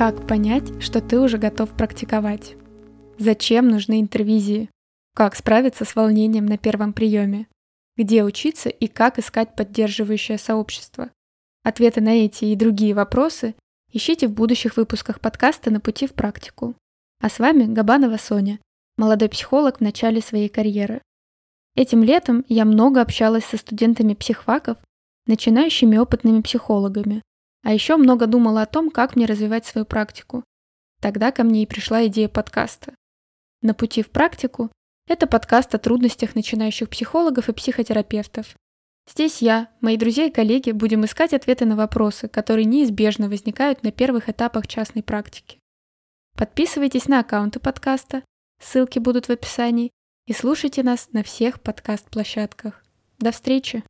Как понять, что ты уже готов практиковать? Зачем нужны интервизии? Как справиться с волнением на первом приеме? Где учиться и как искать поддерживающее сообщество? Ответы на эти и другие вопросы ищите в будущих выпусках подкаста «На пути в практику». А с вами Габанова Соня, молодой психолог в начале своей карьеры. Этим летом я много общалась со студентами психфаков, начинающими опытными психологами, а еще много думала о том, как мне развивать свою практику. Тогда ко мне и пришла идея подкаста. «На пути в практику» — это подкаст о трудностях начинающих психологов и психотерапевтов. Здесь я, мои друзья и коллеги будем искать ответы на вопросы, которые неизбежно возникают на первых этапах частной практики. Подписывайтесь на аккаунты подкаста, ссылки будут в описании, и слушайте нас на всех подкаст-площадках. До встречи!